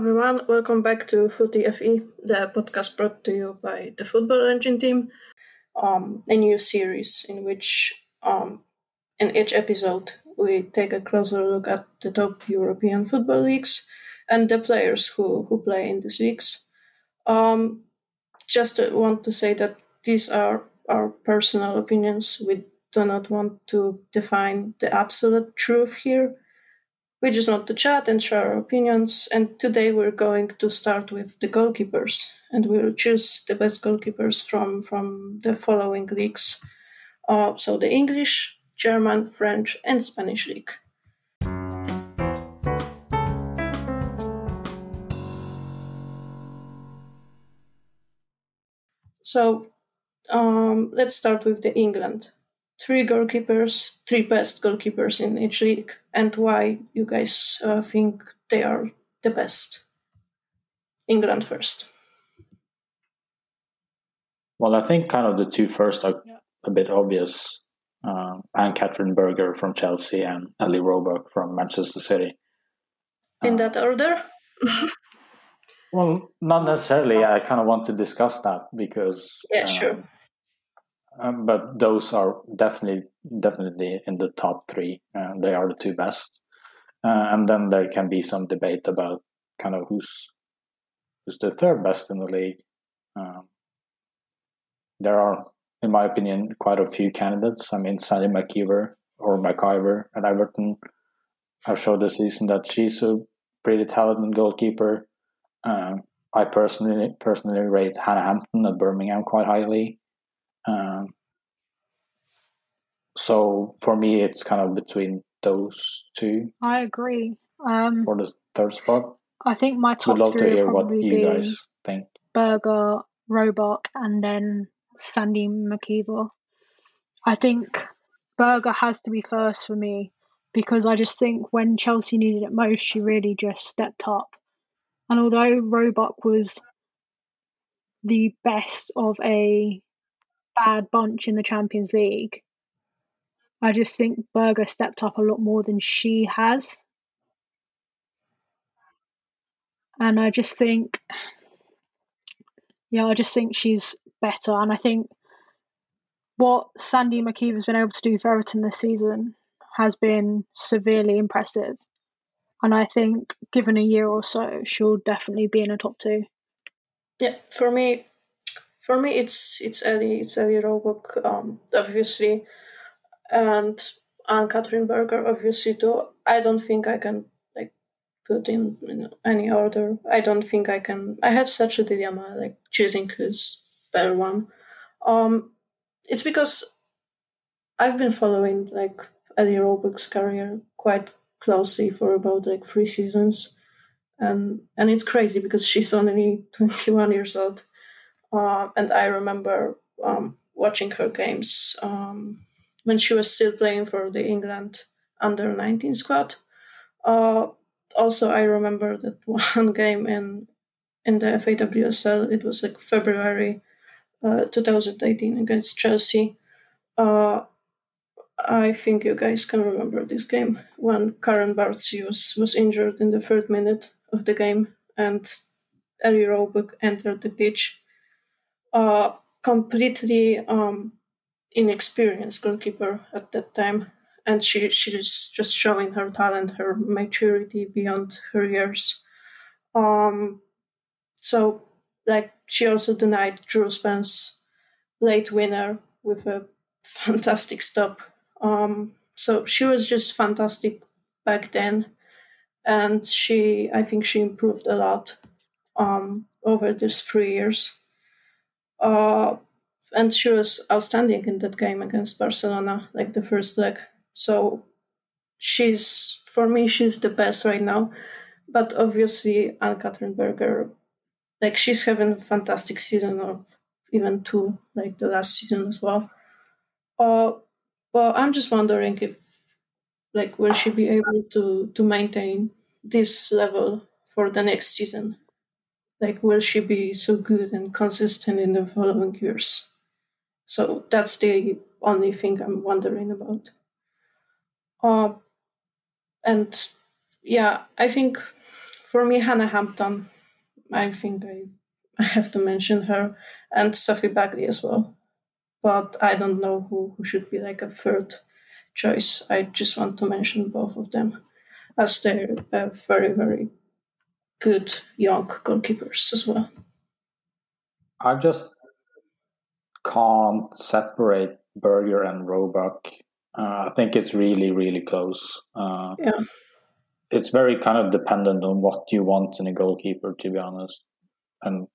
everyone, welcome back to Footy FE, the podcast brought to you by the Football Engine team. Um, a new series in which, um, in each episode, we take a closer look at the top European football leagues and the players who, who play in these leagues. Um, just want to say that these are our personal opinions. We do not want to define the absolute truth here. We just want to chat and share our opinions. And today we're going to start with the goalkeepers, and we'll choose the best goalkeepers from from the following leagues. Uh, so the English, German, French, and Spanish league. So um, let's start with the England. Three goalkeepers, three best goalkeepers in each league, and why you guys uh, think they are the best. England first. Well, I think kind of the two first are yeah. a bit obvious. Um, Ann-Katrin Berger from Chelsea and Ellie Roebuck from Manchester City. In uh, that order? well, not necessarily. I kind of want to discuss that because. Yeah, um, sure. Um, but those are definitely definitely in the top three. Uh, they are the two best, uh, and then there can be some debate about kind of who's who's the third best in the league. Um, there are, in my opinion, quite a few candidates. I mean, Sandy McKeever or McIver at Everton have showed this season that she's a pretty talented goalkeeper. Um, I personally personally rate Hannah Hampton at Birmingham quite highly. Um, so for me, it's kind of between those two. I agree. Um, for the third spot, I think my top would love three to hear what you guys think. Berger, Roebuck, and then Sandy MacIver. I think Berger has to be first for me because I just think when Chelsea needed it most, she really just stepped up. And although Roebuck was the best of a bad bunch in the Champions League, I just think Berger stepped up a lot more than she has. And I just think, yeah, I just think she's better. And I think what Sandy MacIver has been able to do for Everton this season has been severely impressive. And I think, given a year or so, she'll definitely be in a top two. Yeah, for me, for me, it's it's Ellie, it's Ellie Roebuck, um, obviously, and Ann-Katrin Berger, obviously too. I don't think I can like put in, in any order. I don't think I can. I have such a dilemma, like choosing who's better one. Um, it's because I've been following like Ellie Roebuck's career quite closely for about like three seasons, and and it's crazy because she's only twenty one years old, uh, and I remember um, watching her games um, when she was still playing for the England under nineteen squad. Uh, also, I remember that one game in in the FAWSL. It was like February uh, 2018 against Chelsea. Uh, I think you guys can remember this game when Karen Bardsey was, was injured in the third minute of the game and Ellie Roebuck entered the pitch. Uh, completely um, inexperienced goalkeeper at that time, and she she is just showing her talent, her maturity beyond her years. Um, so like she also denied Drew Spence late winner with a fantastic stop. Um, so she was just fantastic back then, and she I think she improved a lot um, over these three years. Uh, and she was outstanding in that game against Barcelona, like the first leg. So she's for me she's the best right now. But obviously Ann-Katrin Berger like she's having a fantastic season or even two like the last season as well uh well i'm just wondering if like will she be able to to maintain this level for the next season like will she be so good and consistent in the following years so that's the only thing i'm wondering about uh and yeah i think for me, Hannah Hampton. I think I, I have to mention her and Sophie Baggaley as well. But I don't know who, who should be like a third choice. I just want to mention both of them as they're uh, very, very good young goalkeepers as well. I just can't separate Berger and Roebuck. Uh, I think it's really, really close. Uh, yeah. It's very kind of dependent on what you want in a goalkeeper, to be honest, and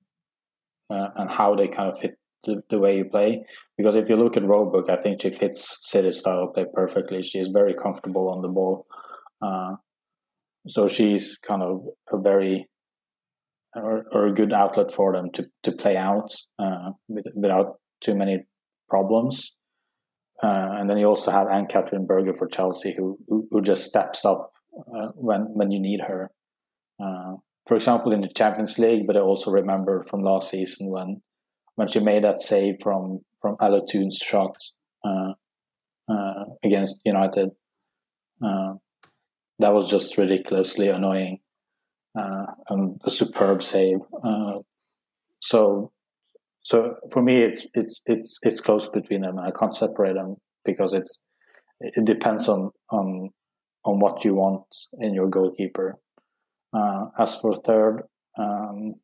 uh, and how they kind of fit the, the, way you play. Because if you look at Roebuck, I think she fits City's style of play perfectly. She is very comfortable on the ball. So she's kind of a very or, or, a good outlet for them to, to play out uh, without too many problems. Uh, and then you also have Ann-Katrin Berger for Chelsea, who, who, who just steps up uh, when when you need her. Uh, for example, in the Champions League, but I also remember from last season when when she made that save from from Toone's shot uh, uh, against United. Uh, that was just ridiculously annoying and a superb save. so so for me, it's it's it's it's close between them. I can't separate them because it's it depends on on on what you want in your goalkeeper. Uh, as for third, um,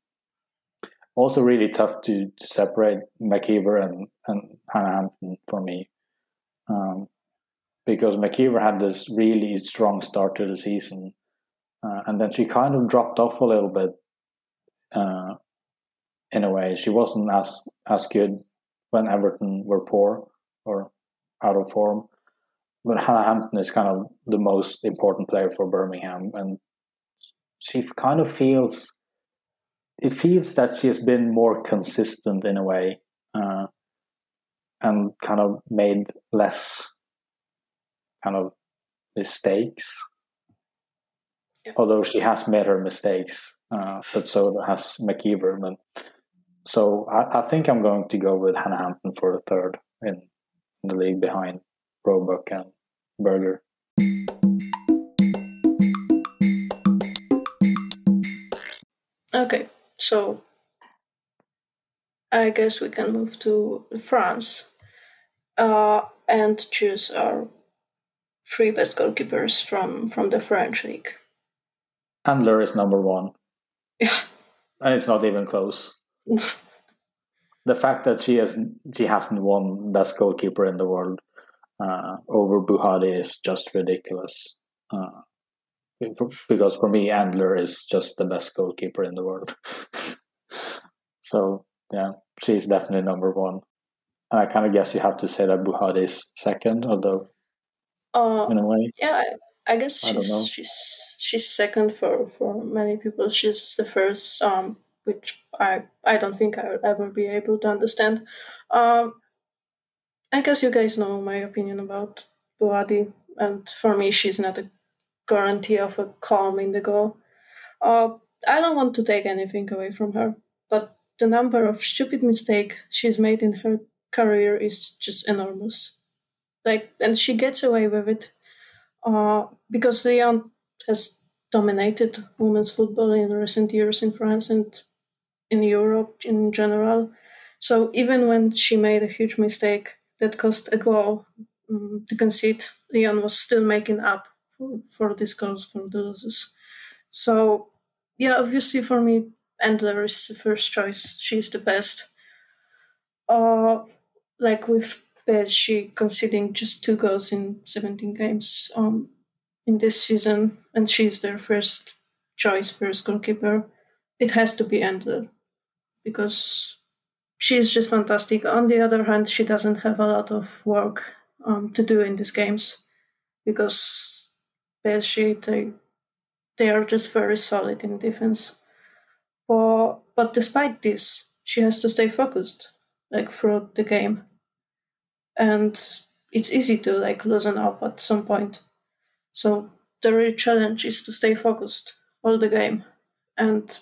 also really tough to, to separate MacIver and, and Hannah Hampton for me. Um, because MacIver had this really strong start to the season, uh, and then she kind of dropped off a little bit uh, in a way. She wasn't as as good when Everton were poor or out of form. But Hannah Hampton is kind of the most important player for Birmingham, and she kind of feels it feels that she has been more consistent in a way, uh, and kind of made less kind of mistakes. Yeah. Although she has made her mistakes, uh, but so has. But so I, I, think I'm going to go with Hannah Hampton for a third in, in the league behind Roebuck and Berger. Okay, so I guess we can move to France uh, and choose our three best goalkeepers from from the French league. Endler is number one. Yeah, and it's not even close. the fact that she has she hasn't won best goalkeeper in the world uh, over Bouhaddi is just ridiculous. Uh, because for me, Endler is just the best goalkeeper in the world. so yeah, she's definitely number one. And I kind of guess you have to say that Bouhaddi is second, although uh, in a way, yeah, I, I guess she's she's she's second for for many people. She's the first um which I I don't think I will ever be able to understand. Um, I guess you guys know my opinion about Bouhaddi, and for me, she's not a guarantee of a calm indigo. Uh, I don't want to take anything away from her, but the number of stupid mistakes she's made in her career is just enormous. Like, and she gets away with it uh, because Lyon has dominated women's football in recent years in France, and in Europe in general. So even when she made a huge mistake that cost a goal um, to concede, Lyon was still making up for, for these goals for the losses. So yeah, obviously for me, Endler is the first choice. She's the best. Uh, like with PSG conceding just two goals in 17 games um, in this season, and she's their first choice, first goalkeeper. It has to be Endler because she is just fantastic. On the other hand, she doesn't have a lot of work um, to do in these games because PSG they they are just very solid in defense. But but despite this, she has to stay focused like throughout the game, and it's easy to like loosen up at some point. So the real challenge is to stay focused all the game, and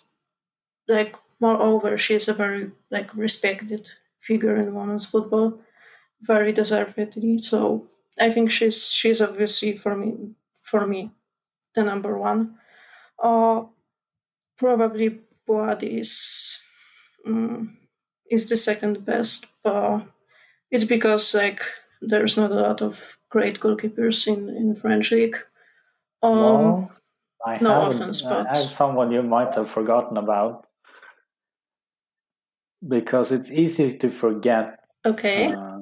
like Moreover, she is a very like respected figure in women's football, very deservedly. So I think she's she's obviously for me for me the number one. Uh, probably Bouhaddi is um, is the second best, but it's because like there's not a lot of great goalkeepers in in French league. Um, well, I no offense, I but- have someone you might have forgotten about because it's easy to forget. okay, Uh,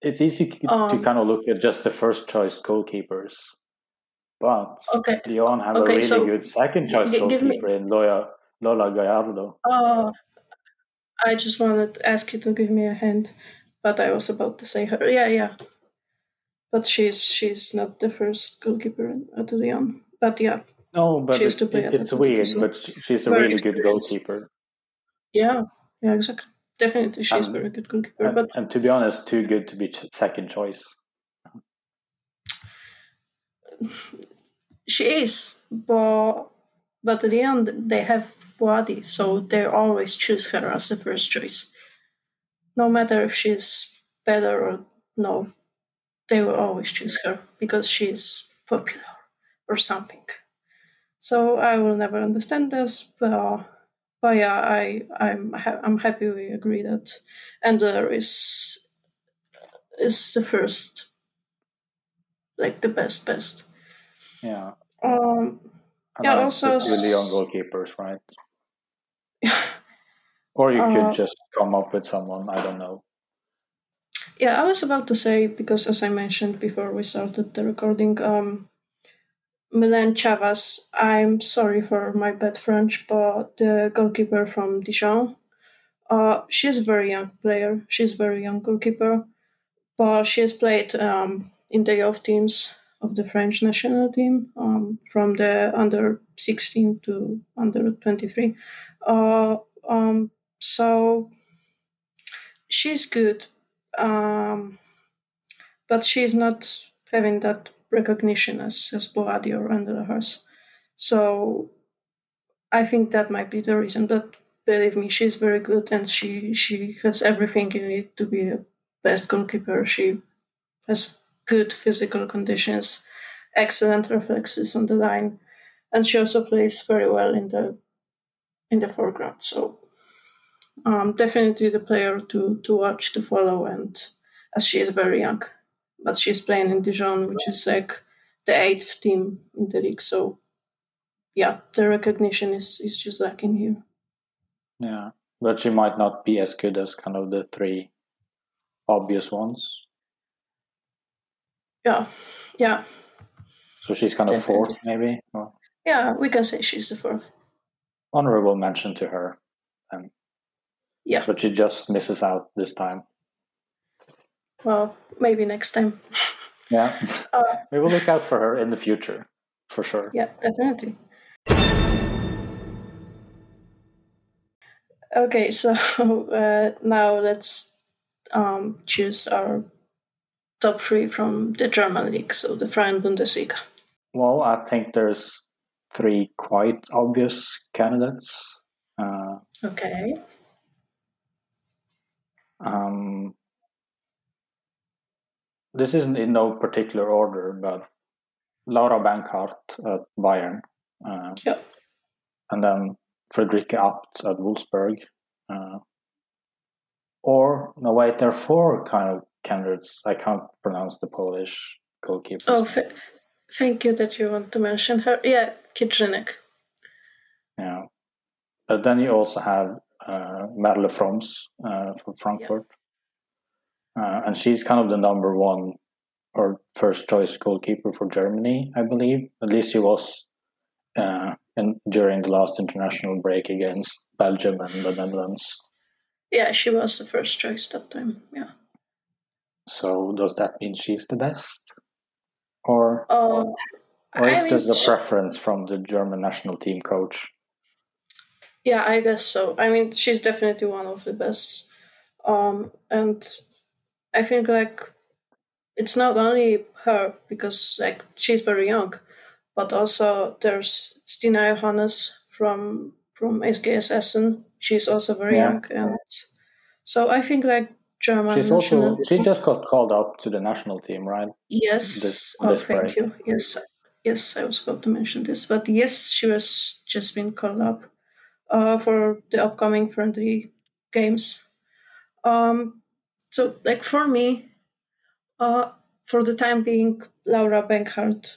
it's easy to, to Um, kind of look at just the first choice goalkeepers, but okay. Lyon have Okay, a really so good second choice gi- give me- goalkeeper in Lola, Lola Gallardo. Uh, I just wanted to ask you to give me a hint, but I was about to say her. Yeah, yeah. But she's she's not the first goalkeeper in- at Lyon. But yeah, No, but it's, it- it's weird, but she's a very really good goalkeeper. yeah, yeah, exactly. Definitely, she's Um, very good goalkeeper. And, But and to be honest, too good to be ch- second choice. she is, but but at the end they have Bouhaddi, so they always choose her as the first choice. No matter if she's better or no, they will always choose her because she's popular or something. So I will never understand this, but but yeah, I I'm ha- I'm happy we agree that Endler is is the first, like the best best. Yeah. Um, And Yeah, also Lyon s- goalkeepers, right? Or you Uh, could just come up with someone, I don't know. yeah, I was about to say because as I mentioned before we started the recording, um, Mylène Chavas. I'm sorry for my bad French, but the goalkeeper from Dijon. Uh, she's a very young player. She's a very young goalkeeper, but she has played um, in the youth teams of the French national team um, from the under 16 to under 23. Uh, um, so she's good, um, but she's not having that recognition as as Bouhaddi or Endler has. So I think that might be the reason. But believe me, she's very good and she she has everything you need to be a best goalkeeper. She has good physical conditions, excellent reflexes on the line, and she also plays very well in the in the foreground. So um, definitely the player to to watch to follow and as she is very young but she's playing in dijon which is like the eighth team in the league so yeah the recognition is is just lacking here Yeah. But she might not be as good as kind of the three obvious ones. yeah yeah So she's kind of Definitely. fourth, maybe. Or yeah we can say she's the fourth honorable mention to her, yeah but she just misses out this time. well maybe next time Yeah. Uh, we will look out for her in the future, for sure. yeah definitely okay so uh, now let's um, choose our top three from the german league so the Frauen bundesliga Well, I think there's three quite obvious candidates. Uh, okay um, this isn't in no particular order, but Laura Benkarth at Bayern, uh, Yep. and then Friederike Abt at Wolfsburg. Uh, or, no, wait, there are four kind of candidates. I can't pronounce the Polish goalkeeper. Oh, th- thank you that you want to mention her. Yeah, Kiedrzynek. Yeah. But then you also have uh, Merle Frohms uh, from Frankfurt. Uh, and she's kind of the number one or first choice goalkeeper for Germany, I believe. At least she was uh, in, during the last international break against Belgium and the Netherlands. Yeah, she was the first choice that time. Yeah. So does that mean she's the best? Or, Uh, or I is just a preference from the German national team coach? Yeah, I guess so. I mean, she's definitely one of the best. Um, and I think like it's not only her because like she's very young, but also there's Stina Johannes from from SGS Essen. She's also very Yeah. young, and so I think like German. She's also, she just got called up to the national team, right? Yes. this- oh, this thank break. you. Yes, yes, I was about to mention this, but yes, she was just been called up uh, for the upcoming friendly games. Um, so, like for me, uh, for the time being, Laura Benkarth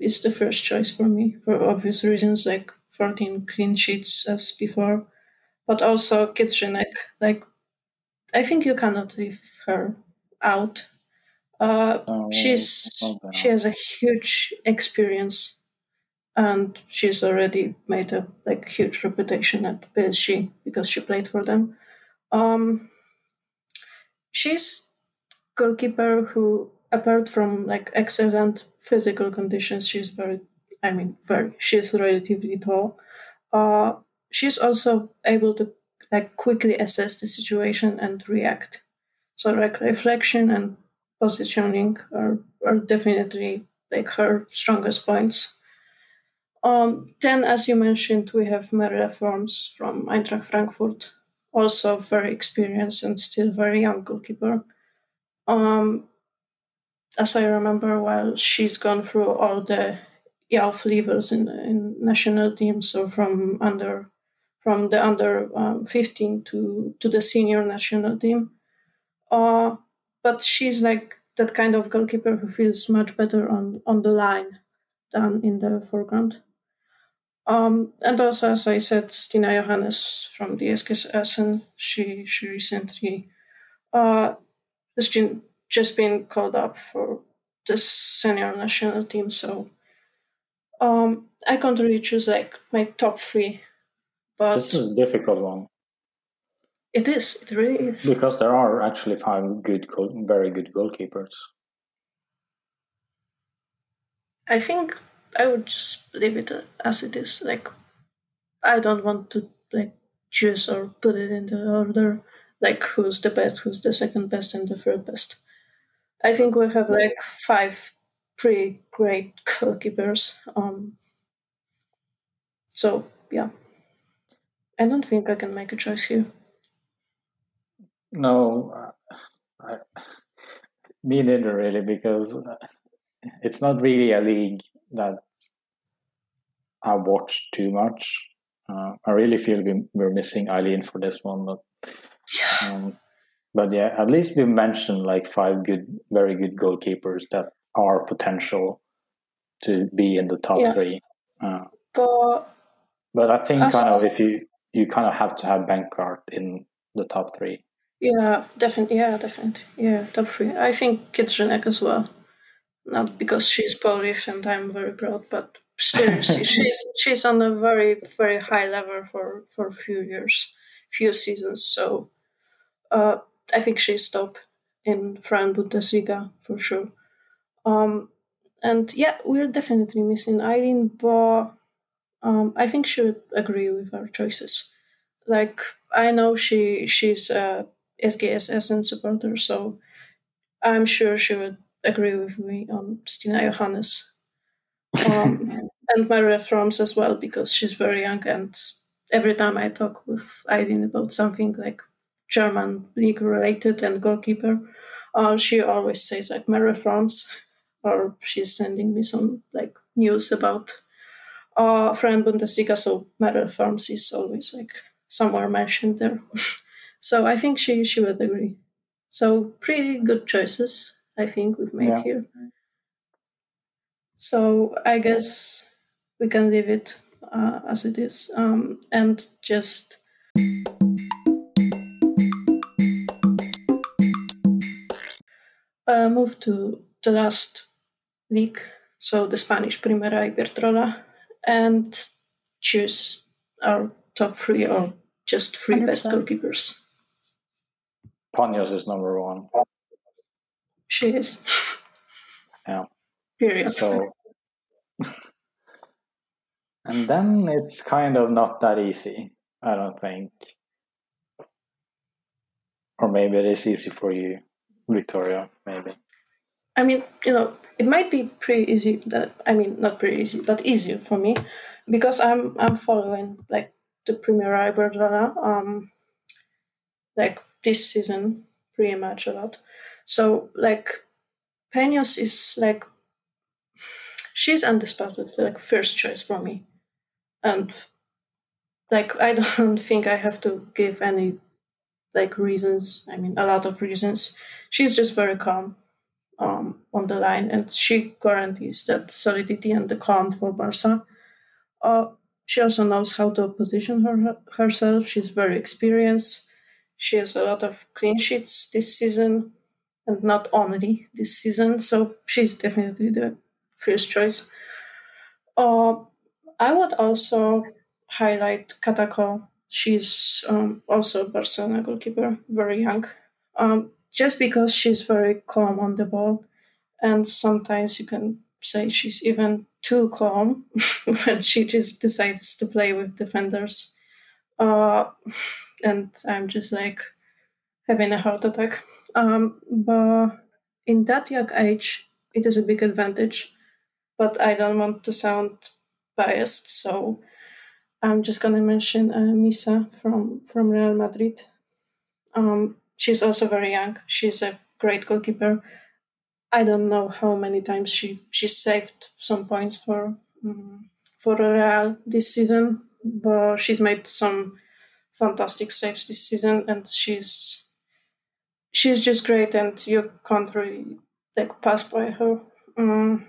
is the first choice for me for obvious reasons, like 14 clean sheets as before, but also Kiedrzynek. Like, I think you cannot leave her out. Uh, Oh, she's okay. she has a huge experience, and she's already made a like huge reputation at PSG because she played for them. Um, she's goalkeeper who, apart from like excellent physical conditions, she's very, I mean, very. She's relatively tall. Uh, she's also able to like quickly assess the situation and react. So like reflection and positioning are, are definitely like her strongest points. Um, then, as you mentioned, we have Maria Frohms from Eintracht Frankfurt, also very experienced and still very young goalkeeper. Um, as I remember, while she's gone through all the youth levels in in national teams, so from under from the under um, 15 to to the senior national team. Uh, but she's like that kind of goalkeeper who feels much better on on the line than in the foreground. Um, and also, as I said, Stina Johannes from the SGS she she recently uh, has been, just been called up for the senior national team. So um, I can't really choose like my top three, but This is a difficult one it is. It really is. because there are actually five good, goal, very good goalkeepers. I think I would just leave it as it is. Like, I don't want to like choose or put it in the order. Like, who's the best, who's the second best, and the third best. I think we have like five pretty great goalkeepers. Um. So yeah, I don't think I can make a choice here. No, I, me neither, really, because it's not really a league that I watch too much. Uh, I really feel we, we're missing Eileen for this one, but Yeah. um, but yeah, at least we mentioned like five good, very good goalkeepers that are potential to be in the top Yeah. three. Uh, But but I think Also- kind of if you you kind of have to have Benkarth in the top three. Yeah, definitely. Yeah, definitely. Yeah, top three. I think Kiedrzynek as well. Not because she's Polish and I'm very proud, but seriously, she's she's on a very very high level for for a few years, few seasons. So, uh, I think she's top in Frauen Bundesliga for sure. Um, and yeah, we're definitely missing Eileen, but um, I think she would agree with our choices. Like I know she she's a SGS Essen supporter, so I'm sure she would agree with me on Stina Johannes. Um, and Maria Frohms as well, because she's very young and every time I talk with Eileen about something like German league related and goalkeeper, uh, she always says like Maria Frohms, or she's sending me some like news about uh, Frauen Bundesliga, so Maria Frohms is always like somewhere mentioned there. so I think she she would agree. So pretty good choices, I think we've made Yeah. here. So I guess we can leave it uh, as it is, um, and just uh, move to the last league, so the Spanish Primera Iberdrola, and choose our top three or just 3 best 100%. goalkeepers. Paños is number one. She is. Yeah. Period. So, and then it's kind of not that easy, I don't think. Or maybe it is easy for you, Victoria, maybe. I mean, you know, it might be pretty easy. That I mean, not pretty easy, but easier for me because I'm I'm following like the Primera Iberdrola, um, like this season pretty much a lot. So like, Paños is like she's undisputed, like first choice for me, and like I don't think I have to give any like reasons. I mean, a lot of reasons. She's just very calm um, on the line, and she guarantees that solidity and the calm for Barca. Uh, she also knows how to position her herself. She's very experienced. She has a lot of clean sheets this season, and not only this season. So she's definitely the first choice. Uh, I would also highlight Cata Coll. She's um, also Barcelona goalkeeper, very young. Um, just because she's very calm on the ball, and sometimes you can say she's even too calm when she just decides to play with defenders. Uh, and I'm just like having a heart attack. Um, but in that young age, it is a big advantage. But I don't want to sound biased, so I'm just gonna mention uh, Misa from from Real Madrid. Um, she's also very young. She's a great goalkeeper. I don't know how many times she she saved some points for um, for Real this season, but she's made some fantastic saves this season, and she's she's just great, and you can't really like pass by her. Um,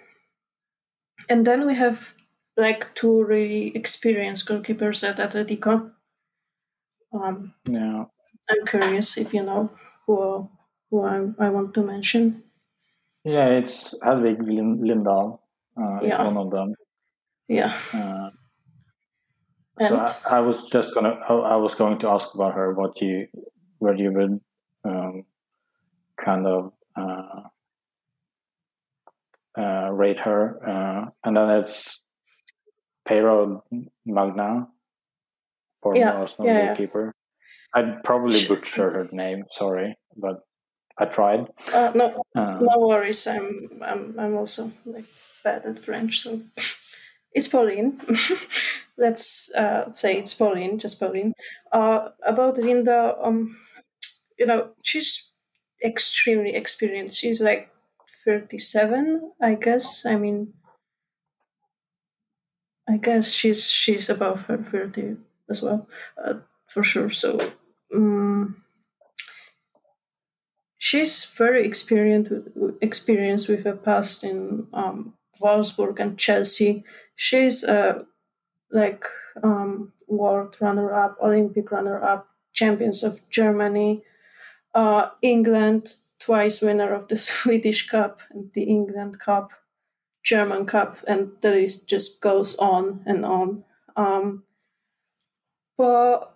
and then we have like two really experienced goalkeepers at Atletico. Um, yeah, I'm curious if you know who who I, I want to mention. Yeah, it's Hedvig Lindahl. Uh, yeah. It's one of them. Yeah. Uh, so I, I, was just gonna. I, was going to ask about her. What you, where you would, um, kind of uh, uh, rate her, uh, and then it's Pero Magna, former yeah. Arsenal yeah, goalkeeper. Yeah. I'd probably butcher her name. Sorry, but I tried. Uh, no, uh, no worries. I'm, I'm, I'm also like bad at French, so it's Pauline. Let's uh, say it's Pauline, just Pauline. Uh, about Lindahl, um, you know, she's extremely experienced. She's like 37, I guess. I mean, I guess she's she's above her 30 as well, uh, for sure. So. Um, she's very experienced with, experienced with a past in um, Wolfsburg and Chelsea. She's a like um, world runner-up, Olympic runner-up, champions of Germany, uh, England, twice winner of the Swedish Cup and the England Cup, German Cup, and the list just goes on and on. Um, but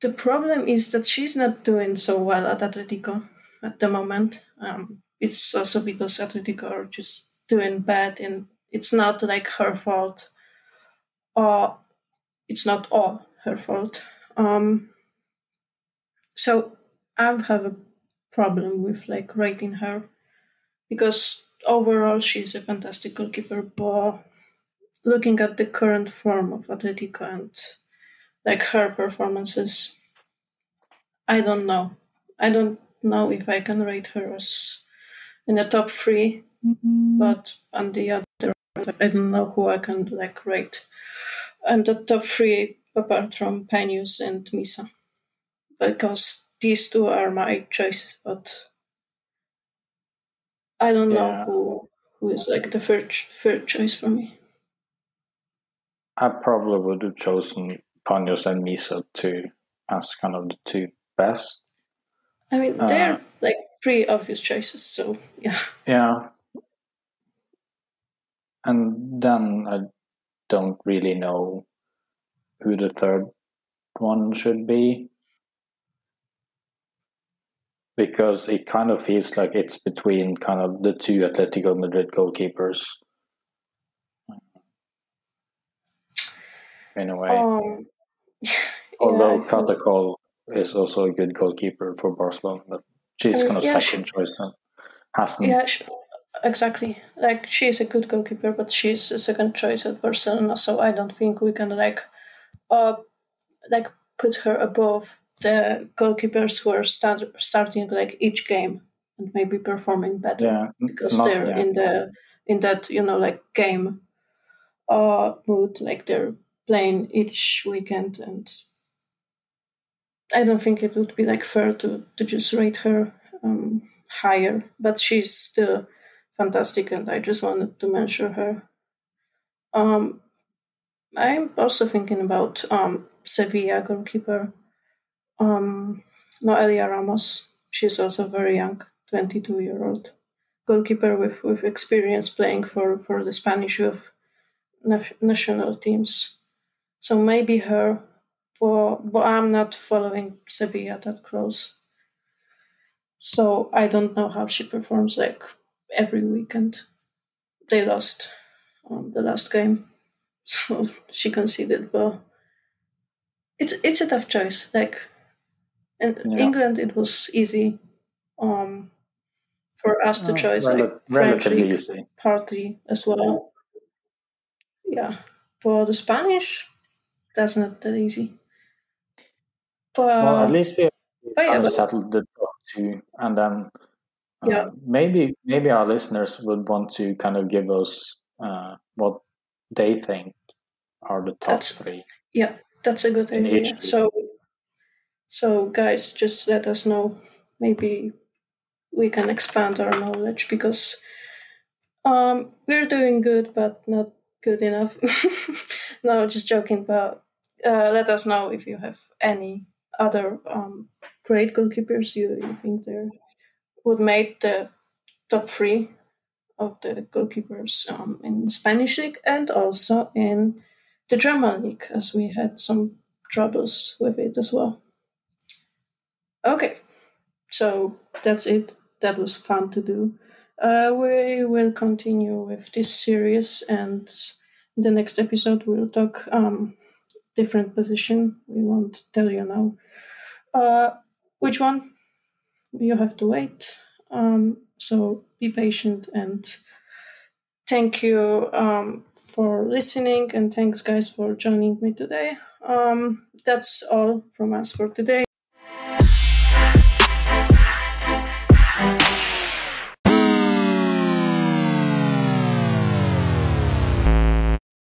the problem is that she's not doing so well at Atletico at the moment. Um, it's also because Atletico are just doing bad, and it's not like her fault, or it's not all her fault. Um, so I have a problem with like rating her because overall she's a fantastic goalkeeper, but looking at the current form of Atletico and like her performances. I don't know. I don't know if I can rate her as in the top 3 mm-hmm. but on the other, I don't know who I can like rate. And the top three apart from Paños and Misa, because these two are my choices. But I don't yeah. know who who is like the third third choice for me. I probably would have chosen Paños and Misa to as kind of the two best. I mean, they're uh, like three obvious choices, so yeah. Yeah. And then I don't really know who the third one should be. Because it kind of feels like it's between kind of the two Atletico Madrid goalkeepers. In a way. Um, Although yeah, Cata Coll is also a good goalkeeper for Barcelona, but she's kind of yeah, second she, choice and hasn't. Yeah, she, exactly. Like she's a good goalkeeper, but she's a second choice at Barcelona, so I don't think we can like, uh, like put her above the goalkeepers who are start, starting like each game and maybe performing better yeah, because not, they're yeah. in the in that you know like game uh mood like they're playing each weekend and I don't think it would be like fair to to just rate her um, higher, but she's still fantastic, and I just wanted to mention her. Um, I'm also thinking about um, Sevilla goalkeeper um, Noelia Ramos. She's also very young, 22 year old goalkeeper with, with experience playing for, for the Spanish youth national teams. So maybe her, but, but I'm not following Sevilla that close. So I don't know how she performs like every weekend. They lost um, the last game, so she conceded. But it's it's a tough choice. Like in yeah. England, it was easy um, for us to oh, choose rel- like French league easy. party as well. Yeah, for the Spanish, that's not that easy. But, well, at least we have yeah, settled the top two, and then uh, yeah. maybe maybe our listeners would want to kind of give us uh, what they think are the top that's, three. Yeah, that's a good idea. So, so guys, just let us know. Maybe we can expand our knowledge because um, we're doing good, but not good enough. no, just joking. But uh, let us know if you have any other um, great goalkeepers you, you think they would make the top three of the goalkeepers um, in Spanish league and also in the German league, as we had some troubles with it as well. Okay, so that's it. That was fun to do. Uh, we will continue with this series, and the next episode we'll talk um, different position. We won't tell you now uh, which one you have to wait. Um, so be patient and thank you um, for listening and thanks guys for joining me today. Um, that's all from us for today.